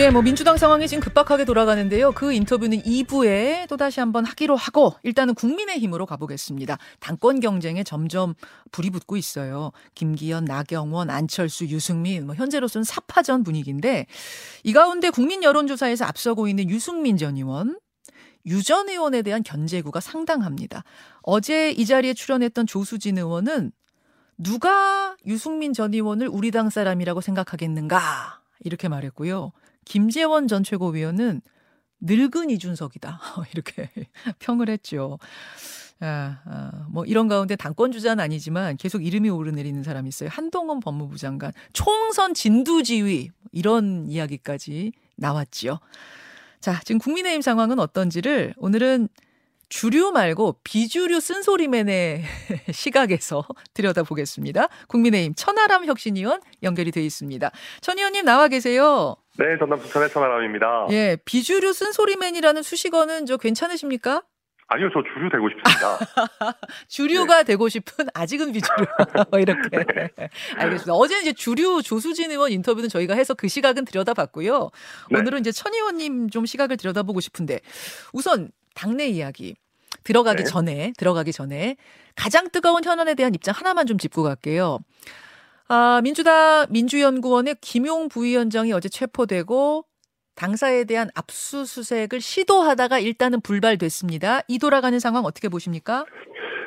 예, 뭐 민주당 상황이 지금 급박하게 돌아가는데요. 그 인터뷰는 2부에 또 다시 한번 하기로 하고 일단은 국민의힘으로 가보겠습니다. 당권 경쟁에 점점 불이 붙고 있어요. 김기현, 나경원, 안철수, 유승민 뭐 현재로서는 사파전 분위기인데 이 가운데 국민 여론조사에서 앞서고 있는 유승민 전 의원 유전 의원에 대한 견제구가 상당합니다. 어제 이 자리에 출연했던 조수진 의원은 누가 유승민 전 의원을 우리 당 사람이라고 생각하겠는가 이렇게 말했고요. 김재원 전 최고위원은 늙은 이준석이다 이렇게 평을 했죠. 아, 아, 뭐 이런 가운데 당권 주자는 아니지만 계속 이름이 오르내리는 사람이 있어요. 한동훈 법무부 장관 총선 진두지휘 이런 이야기까지 나왔지요. 자, 지금 국민의힘 상황은 어떤지를 오늘은 주류 말고 비주류 쓴소리맨의 시각에서 들여다보겠습니다. 국민의힘 천하람 혁신위원 연결이 돼 있습니다. 천 의원님 나와 계세요. 네, 전남 부천의 천하람입니다. 예, 비주류 쓴소리맨이라는 수식어는 저 괜찮으십니까? 아니요, 저 주류 되고 싶습니다. 주류가 네. 되고 싶은 아직은 비주류 이렇게 네. 알겠습니다. 어제 이제 주류 조수진 의원 인터뷰는 저희가 해서 그 시각은 들여다봤고요. 네. 오늘은 이제 천 의원님 좀 시각을 들여다보고 싶은데 우선 당내 이야기 들어가기 네. 전에 들어가기 전에 가장 뜨거운 현안에 대한 입장 하나만 좀 짚고 갈게요. 아, 민주당 민주연구원의 김용 부위원장이 어제 체포되고 당사에 대한 압수수색을 시도하다가 일단은 불발됐습니다. 이 돌아가는 상황 어떻게 보십니까?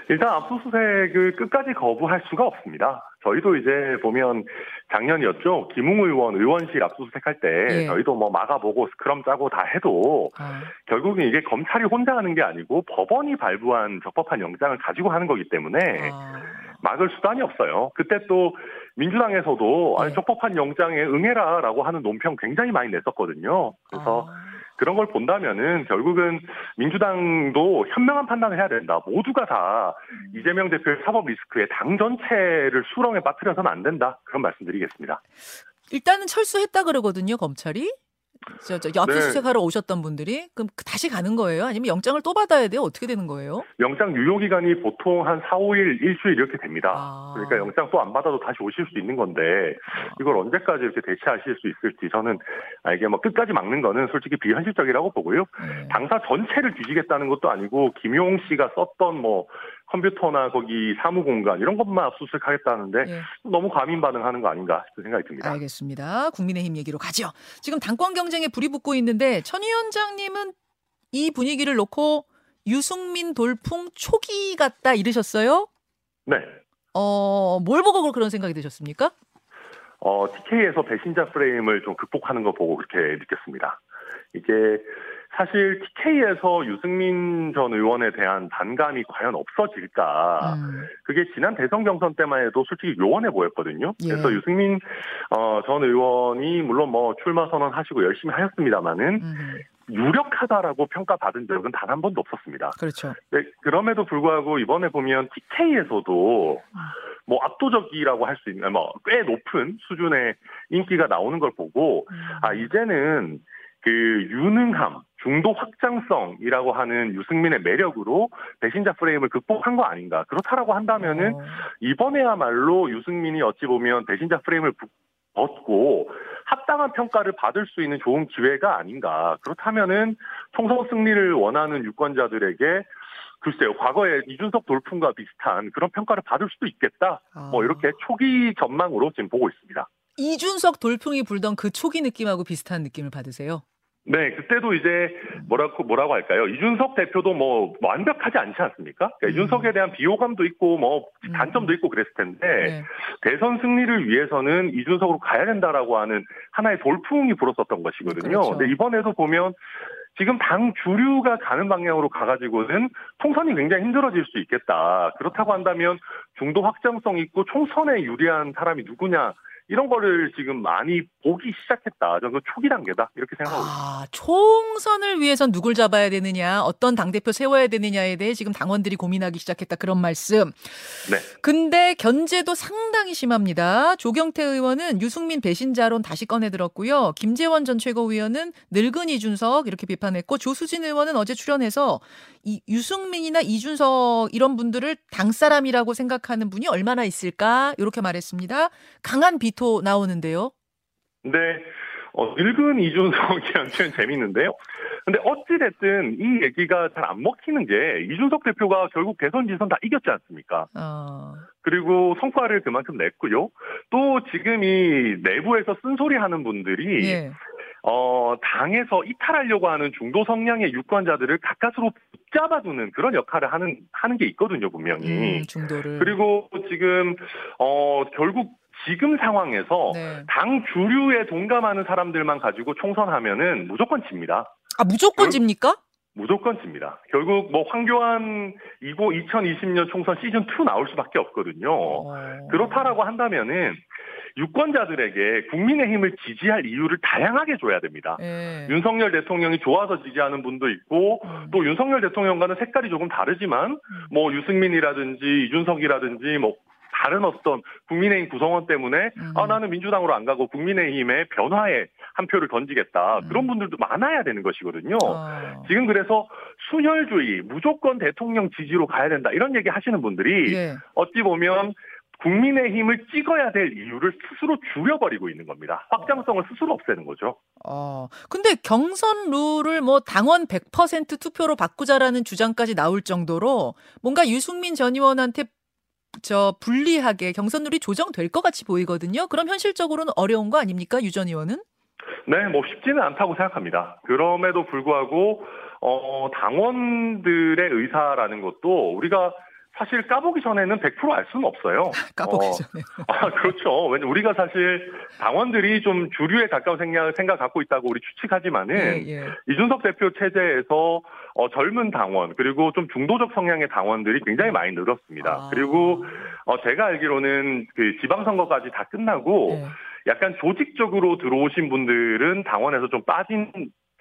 일단 압수수색을 끝까지 거부할 수가 없습니다. 저희도 이제 보면 작년이었죠. 김웅 의원 의원실 압수수색할 때 예. 저희도 뭐 막아보고 스크럼 짜고 다 해도 아. 결국은 이게 검찰이 혼자 하는 게 아니고 법원이 발부한 적법한 영장을 가지고 하는 거기 때문에 아. 막을 수단이 없어요. 그때 또 민주당에서도 네. 아니 적법한 영장에 응해라라고 하는 논평 굉장히 많이 냈었거든요. 그래서 아. 그런 걸 본다면은 결국은 민주당도 현명한 판단을 해야 된다. 모두가 다 음. 이재명 대표의 사법 리스크에 당 전체를 수렁에 빠뜨려서는 안 된다. 그런 말씀드리겠습니다. 일단은 철수했다 그러거든요, 검찰이. 저, 저 압수수색하러 네. 오셨던 분들이 그럼 다시 가는 거예요? 아니면 영장을 또 받아야 돼요? 어떻게 되는 거예요? 영장 유효 기간이 보통 한 4, 5일, 일주일 이렇게 됩니다. 아. 그러니까 영장 또 안 받아도 다시 오실 수 있는 건데 이걸 언제까지 이렇게 대체하실 수 있을지 저는 아, 이게 뭐 끝까지 막는 거는 솔직히 비현실적이라고 보고요. 네. 당사 전체를 뒤지겠다는 것도 아니고 김용 씨가 썼던 뭐 컴퓨터나 거기 사무 공간 이런 것만 압수수색하겠다는데 예. 너무 과민 반응하는 거 아닌가 싶은 생각이 듭니다. 알겠습니다. 국민의힘 얘기로 가죠. 지금 당권 경쟁에 불이 붙고 있는데 천 위원장님은 이 분위기를 놓고 유승민 돌풍 초기 같다 이러셨어요? 네. 어, 뭘 보고 그런 생각이 드셨습니까? 어, TK에서 배신자 프레임을 좀 극복하는 거 보고 그렇게 느꼈습니다. 이게 사실 TK에서 유승민 전 의원에 대한 반감이 과연 없어질까? 음. 그게 지난 대선 경선 때만 해도 솔직히 요원해 보였거든요. 예. 그래서 유승민 어, 전 의원이 물론 뭐 출마 선언하시고 열심히 하셨습니다만은 음. 유력하다라고 평가받은 적은 단 한 번도 없었습니다. 그렇죠. 네, 그럼에도 불구하고 이번에 보면 TK에서도 뭐 압도적이라고 할 수 있는 뭐 꽤 높은 수준의 인기가 나오는 걸 보고 음. 아 이제는 그 유능함, 중도 확장성이라고 하는 유승민의 매력으로 배신자 프레임을 극복한 거 아닌가. 그렇다라고 한다면은 어. 이번에야말로 유승민이 어찌 보면 배신자 프레임을 벗고 합당한 평가를 받을 수 있는 좋은 기회가 아닌가. 그렇다면은 총선 승리를 원하는 유권자들에게 글쎄요, 과거에 이준석 돌풍과 비슷한 그런 평가를 받을 수도 있겠다. 뭐 아. 뭐 이렇게 초기 전망으로 지금 보고 있습니다. 이준석 돌풍이 불던 그 초기 느낌하고 비슷한 느낌을 받으세요? 네, 그때도 이제 뭐라고 뭐라고 할까요? 이준석 대표도 뭐 완벽하지 않지 않습니까? 그러니까 음. 이준석에 대한 비호감도 있고 뭐 음. 단점도 있고 그랬을 텐데 네. 대선 승리를 위해서는 이준석으로 가야 된다라고 하는 하나의 돌풍이 불었었던 것이거든요. 그렇죠. 근데 이번에도 보면 지금 당 주류가 가는 방향으로 가가지고는 통선이 굉장히 힘들어질 수 있겠다. 그렇다고 한다면 중도 확장성 있고 총선에 유리한 사람이 누구냐 이런 거를 지금 많이 보기 시작했다. 저는 초기 단계다. 이렇게 생각하고 있습니다. 아, 총선을 위해선 누굴 잡아야 되느냐, 어떤 당대표 세워야 되느냐에 대해 지금 당원들이 고민하기 시작했다. 그런 말씀. 네. 근데 견제도 상당히 심합니다. 조경태 의원은 유승민 배신자론 다시 꺼내 들었고요. 김재원 전 최고위원은 늙은 이 준석 이렇게 비판했고 조수진 의원은 어제 출연해서 이 유승민이나 이준석 이런 분들을 당 사람이라고 생각하는 분이 얼마나 있을까? 이렇게 말했습니다. 강한 비토 나오는데요. 네. 어, 늙은 이준석이라는 표현 재밌는데요. 근데 어찌됐든 이 얘기가 잘 안 먹히는 게 이준석 대표가 결국 대선 지선 다 이겼지 않습니까? 어. 그리고 성과를 그만큼 냈고요. 또 지금 이 내부에서 쓴소리 하는 분들이 예. 어, 당에서 이탈하려고 하는 중도 성향의 유권자들을 가까스로 붙잡아두는 그런 역할을 하는, 하는 게 있거든요, 분명히. 음, 중도를. 그리고 지금, 어, 결국 지금 상황에서 네. 당 주류에 동감하는 사람들만 가지고 총선하면은 무조건 집니다. 아, 무조건 집니까? 무조건 집니다. 결국 뭐 황교안 이고 2020년 총선 시즌 2 나올 수밖에 없거든요. 어... 그렇다라고 한다면은 유권자들에게 국민의힘을 지지할 이유를 다양하게 줘야 됩니다. 예. 윤석열 대통령이 좋아서 지지하는 분도 있고 음. 또 윤석열 대통령과는 색깔이 조금 다르지만 음. 뭐 유승민이라든지 이준석이라든지 뭐 다른 어떤 국민의힘 구성원 때문에 음. 아 나는 민주당으로 안 가고 국민의힘의 변화에 한 표를 던지겠다 음. 그런 분들도 많아야 되는 것이거든요. 어. 지금 그래서 순혈주의 무조건 대통령 지지로 가야 된다 이런 얘기 하시는 분들이 예. 어찌 보면 국민의힘을 찍어야 될 이유를 스스로 줄여버리고 있는 겁니다. 확장성을 스스로 없애는 거죠. 어, 근데 경선 룰을 뭐 당원 100% 투표로 바꾸자라는 주장까지 나올 정도로 뭔가 유승민 전 의원한테 저 불리하게 경선 룰이 조정될 것 같이 보이거든요. 그럼 현실적으로는 어려운 거 아닙니까, 유 전 의원은? 네, 뭐 쉽지는 않다고 생각합니다. 그럼에도 불구하고 어, 당원들의 의사라는 것도 우리가 사실 까보기 전에는 100%알 수는 없어요. 까보기 어, 전에. 아, 그렇죠. 왜냐 우리가 사실 당원들이 좀 주류에 가까운 생각, 생각 갖고 있다고 우리 추측하지만은 예, 예. 이준석 대표 체제에서 어, 젊은 당원 그리고 좀 중도적 성향의 당원들이 굉장히 많이 늘었습니다. 아. 그리고 어, 제가 알기로는 그 지방선거까지 다 끝나고 예. 약간 조직적으로 들어오신 분들은 당원에서 좀 빠진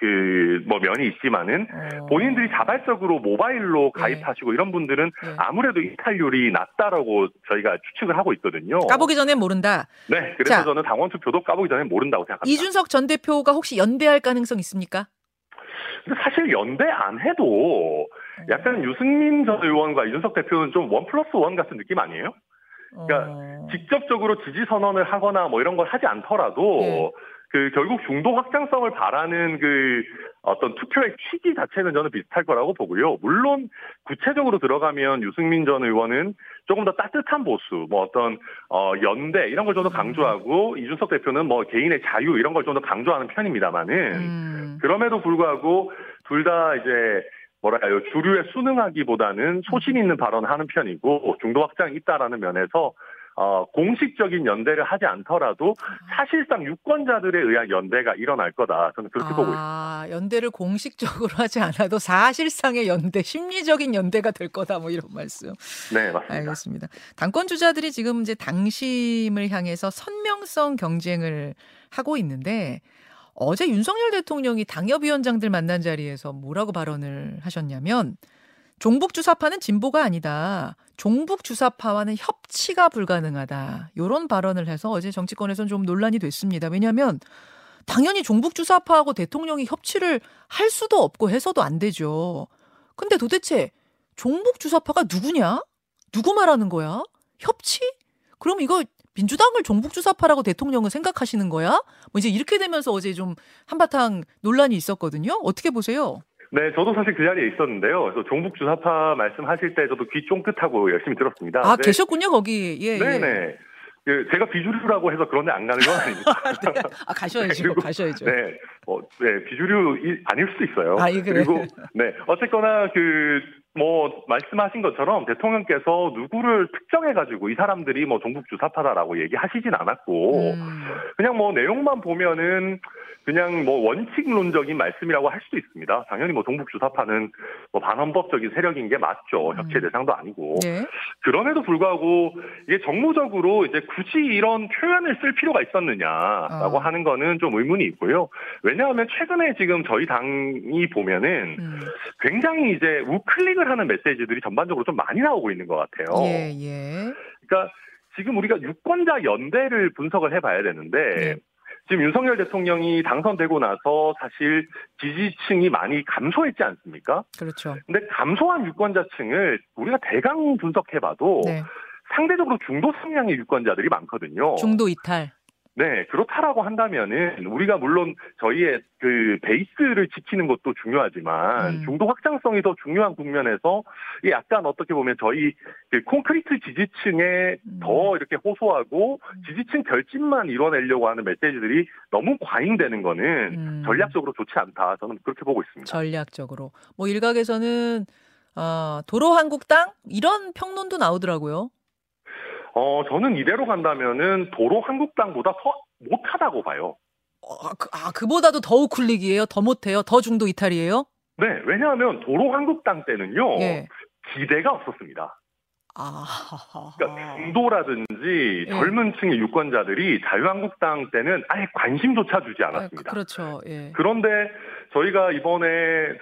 그 뭐 면이 있지만은 어. 본인들이 자발적으로 모바일로 네. 가입하시고 네. 이런 분들은 네. 아무래도 이탈률이 낮다라고 저희가 추측을 하고 있거든요. 까보기 전에 모른다. 네, 그래서 자, 저는 당원 투표도 까보기 전에 모른다고 생각합니다. 이준석 전 대표가 혹시 연대할 가능성 있습니까? 사실 연대 안 해도 약간 어. 유승민 전 의원과 이준석 대표는 좀 원 플러스 원 같은 느낌 아니에요? 그러니까 어... 직접적으로 지지 선언을 하거나 뭐 이런 걸 하지 않더라도 네. 그 결국 중도 확장성을 바라는 그 어떤 투표의 취지 자체는 저는 비슷할 거라고 보고요. 물론 구체적으로 들어가면 유승민 전 의원은 조금 더 따뜻한 보수, 뭐 어떤 어 연대 이런 걸 좀 더 강조하고 이준석 대표는 뭐 개인의 자유 이런 걸 좀 더 강조하는 편입니다만은 음. 그럼에도 불구하고 둘 다 이제 뭐랄까요 주류에 순응하기보다는 소신 있는 발언을 하는 편이고 중도 확장이 있다라는 면에서 어, 공식적인 연대를 하지 않더라도 사실상 유권자들에 의한 연대가 일어날 거다. 저는 그렇게 아, 보고 있습니다. 연대를 공식적으로 하지 않아도 사실상의 연대, 심리적인 연대가 될 거다. 뭐 이런 말씀. 네, 맞습니다. 알겠습니다. 당권 주자들이 지금 이제 당심을 향해서 선명성 경쟁을 하고 있는데 어제 윤석열 대통령이 당협위원장들 만난 자리에서 뭐라고 발언을 하셨냐면 종북 주사파는 진보가 아니다. 종북 주사파와는 협치가 불가능하다. 이런 발언을 해서 어제 정치권에서는 좀 논란이 됐습니다. 왜냐하면 당연히 종북 주사파하고 대통령이 협치를 할 수도 없고 해서도 안 되죠. 근데 도대체 종북 주사파가 누구냐? 누구 말하는 거야? 협치? 그럼 이거 민주당을 종북 주사파라고 대통령은 생각하시는 거야? 뭐 이제 이렇게 되면서 어제 좀 한바탕 논란이 있었거든요. 어떻게 보세요? 네, 저도 사실 그 자리에 있었는데요. 그래서 종북 주사파 말씀하실 때 저도 귀 쫑긋하고 열심히 들었습니다. 아, 네. 계셨군요, 거기. 예, 네네. 예. 그 제가 비주류라고 해서 그런데 안 가는 건 아닙니다. 네. 아, 가셔야죠. 그리고, 가셔야죠. 네. 어, 네, 비주류 아닐 수도 있어요. 아, 예, 그래. 그리고 네. 어쨌거나 그 뭐 말씀하신 것처럼 대통령께서 누구를 특정해 가지고 이 사람들이 뭐 종북 주사파다라고 얘기하시진 않았고 음. 그냥 뭐 내용만 보면은 그냥 뭐 원칙론적인 말씀이라고 할 수도 있습니다. 당연히 뭐 동북주사파는 뭐 반헌법적인 세력인 게 맞죠. 음. 대상도 아니고. 네. 그럼에도 불구하고 이게 정무적으로 이제 굳이 이런 표현을 쓸 필요가 있었느냐라고 어. 하는 거는 좀 의문이 있고요. 왜냐하면 최근에 지금 저희 당이 보면은 음. 굉장히 이제 우클릭을 하는 메시지들이 전반적으로 좀 많이 나오고 있는 것 같아요. 예, 예. 그러니까 지금 우리가 유권자 연대를 분석을 해봐야 되는데 네. 지금 윤석열 대통령이 당선되고 나서 사실 지지층이 많이 감소했지 않습니까? 그렇죠. 근데 감소한 유권자층을 우리가 대강 분석해봐도 네. 상대적으로 중도 성향의 유권자들이 많거든요. 중도 이탈. 네, 그렇다라고 한다면은 우리가 물론 저희의 그 베이스를 지키는 것도 중요하지만 음. 중도 확장성이 더 중요한 국면에서 이 약간 어떻게 보면 저희 그 콘크리트 지지층에 음. 더 이렇게 호소하고 음. 지지층 결집만 이뤄내려고 하는 메시지들이 너무 과잉되는 거는 음. 전략적으로 좋지 않다. 저는 그렇게 보고 있습니다. 전략적으로. 뭐 일각에서는 어, 도로 한국당 이런 평론도 나오더라고요. 어, 저는 이대로 간다면은 도로 한국당보다 더 못하다고 봐요. 어, 아, 그, 아, 그보다도 더 우클릭이에요? 더 못해요? 더 중도 이탈이에요? 네, 왜냐하면 도로 한국당 때는요. 예. 기대가 없었습니다. 아, 그러니까 중도라든지 예. 젊은 층의 유권자들이 자유한국당 때는 아예 관심조차 주지 아, 않았습니다. 그렇죠. 예. 그런데 저희가 이번에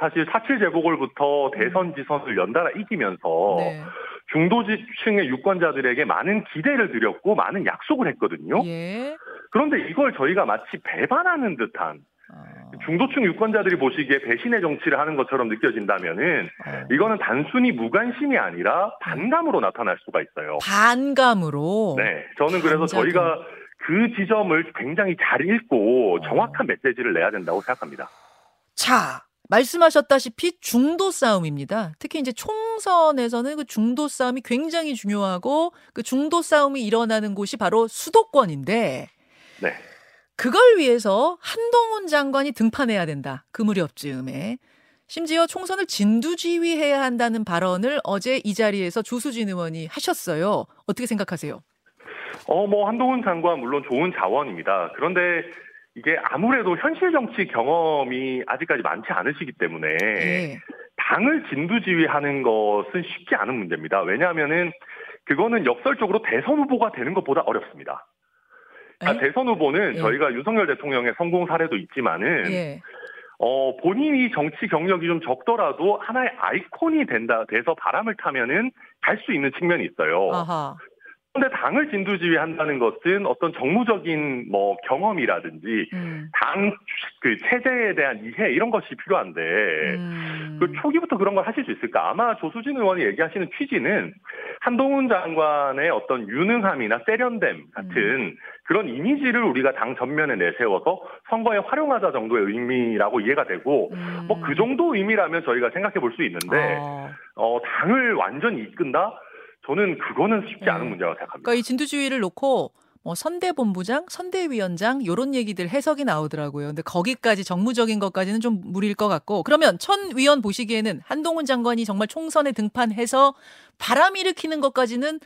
사실 4.7 재보궐부터 대선 지선을 연달아 이기면서 네. 중도층의 유권자들에게 많은 기대를 드렸고 많은 약속을 했거든요. 예. 그런데 이걸 저희가 마치 배반하는 듯한 어, 중도층 유권자들이 보시기에 배신의 정치를 하는 것처럼 느껴진다면은 어. 이거는 단순히 무관심이 아니라 반감으로 나타날 수가 있어요. 반감으로. 네, 저는 그래서. 저희가 그 지점을 굉장히 잘 읽고 정확한 메시지를 내야 된다고 생각합니다. 자, 말씀하셨다시피 중도 싸움입니다. 특히 이제 총선에서는 그 중도 싸움이 굉장히 중요하고 그 중도 싸움이 일어나는 곳이 바로 수도권인데 네. 그걸 위해서 한동훈 장관이 등판해야 된다. 그 무렵쯤에. 심지어 총선을 진두지휘해야 한다는 발언을 어제 이 자리에서 조수진 의원이 하셨어요. 어떻게 생각하세요? 어, 뭐, 한동훈 장관 물론 좋은 자원입니다. 그런데 이게 아무래도 현실 정치 경험이 아직까지 많지 않으시기 때문에 예. 당을 진두지휘하는 것은 쉽지 않은 문제입니다. 왜냐하면은 그거는 역설적으로 대선 후보가 되는 것보다 어렵습니다. 그러니까 에? 대선 후보는 예. 저희가 윤석열 대통령의 성공 사례도 있지만은 예. 어, 본인이 정치 경력이 좀 적더라도 하나의 아이콘이 된다, 돼서 바람을 타면은 갈 수 있는 측면이 있어요. 아하. 그런데 당을 진두지휘한다는 것은 어떤 정무적인 뭐 경험이라든지 음. 당그 체제에 대한 이해 이런 것이 필요한데 음. 그 초기부터 그런 걸 하실 수 있을까? 아마 조수진 의원이 얘기하시는 취지는 한동훈 장관의 어떤 유능함이나 세련됨 같은 음. 그런 이미지를 우리가 당 전면에 내세워서 선거에 활용하자 정도의 의미라고 이해가 되고 음. 뭐그 정도 의미라면 저희가 생각해 볼 수 있는데 아. 어, 당을 완전히 이끈다? 저는 그거는 쉽지 않은 네. 문제라고 생각합니다. 그러니까 이 진두지휘를 놓고 뭐 선대본부장, 선대위원장 요런 얘기들 해석이 나오더라고요. 근데 거기까지 정무적인 것까지는 좀 무리일 것 같고 그러면 천 위원 보시기에는 한동훈 장관이 정말 총선에 등판해서 바람 일으키는 것까지는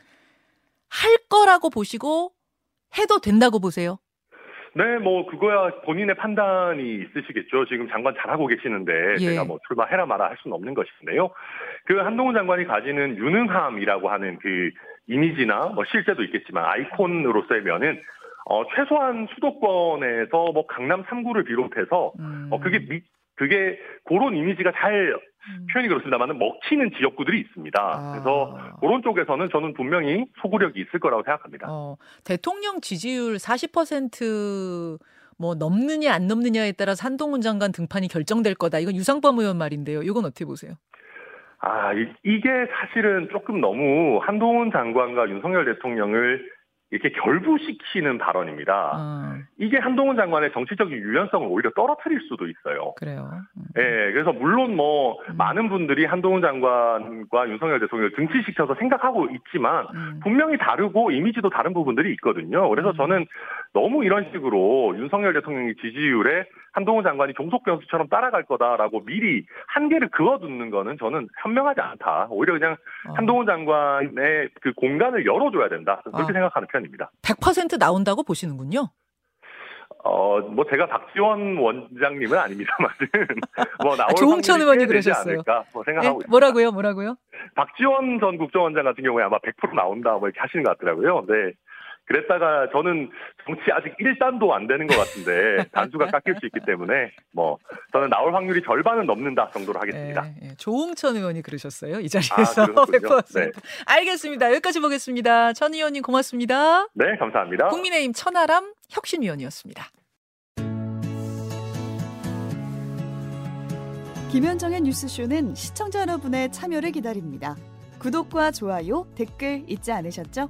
할 거라고 보시고 해도 된다고 보세요. 네, 뭐 그거야 본인의 판단이 있으시겠죠. 지금 장관 잘하고 계시는데 예. 제가 뭐 출마해라 마라 할 수는 없는 것인데요. 그 한동훈 장관이 가지는 유능함이라고 하는 그 이미지나 뭐 실제도 있겠지만 아이콘으로서의 면은 어 최소한 수도권에서 뭐 강남 3구를 비롯해서 음. 어 그게 미, 그게 그런 이미지가 잘 음. 표현이 그렇습니다만 먹히는 지역구들이 있습니다. 아. 그래서 그런 쪽에서는 저는 분명히 소구력이 있을 거라고 생각합니다. 어, 대통령 지지율 40%뭐 넘느냐 안 넘느냐에 따라서 한동훈 장관 등판이 결정될 거다. 이건 유상범 의원 말인데요. 이건 어떻게 보세요? 아, 이, 이게 사실은 조금 너무 한동훈 장관과 윤석열 대통령을 이렇게 결부시키는 발언입니다. 아, 이게 한동훈 장관의 정치적인 유연성을 오히려 떨어뜨릴 수도 있어요. 그래요. 음. 예, 그래서 물론 뭐 음. 많은 분들이 한동훈 장관과 윤석열 대통령을 등치시켜서 생각하고 있지만 음. 분명히 다르고 이미지도 다른 부분들이 있거든요. 그래서 음. 저는 너무 이런 식으로 윤석열 대통령의 지지율에 한동훈 장관이 종속 변수처럼 따라갈 거다라고 미리 한계를 그어두는 거는 저는 현명하지 않다. 오히려 그냥 어, 한동훈 장관의 그 공간을 열어줘야 된다. 그렇게 아. 생각하는 편입니다. 100% 나온다고 보시는군요. 어, 뭐 제가 박지원 원장님은 아닙니다만은 뭐 나올 아, 조홍천 확률이 의원이 그러셨어요. 않을까 뭐 네? 생각하고 있습니다. 뭐라고요? 뭐라고요? 박지원 전 국정원장 같은 경우에 아마 100% 나온다 뭐 이렇게 하시는 것 같더라고요. 네. 그랬다가 저는 정치 아직 1단도 안 되는 것 같은데 단수가 깎일 수 있기 때문에 뭐 저는 나올 확률이 절반은 넘는다 정도로 하겠습니다. 예, 예. 조홍천 의원이 그러셨어요. 이 자리에서 아, 그렇군요. 100%. 네. 알겠습니다. 여기까지 보겠습니다. 천 의원님 고맙습니다. 네, 감사합니다. 국민의힘 천하람 혁신위원이었습니다. 김현정의 뉴스쇼는 시청자 여러분의 참여를 기다립니다. 구독과 좋아요, 댓글 잊지 않으셨죠?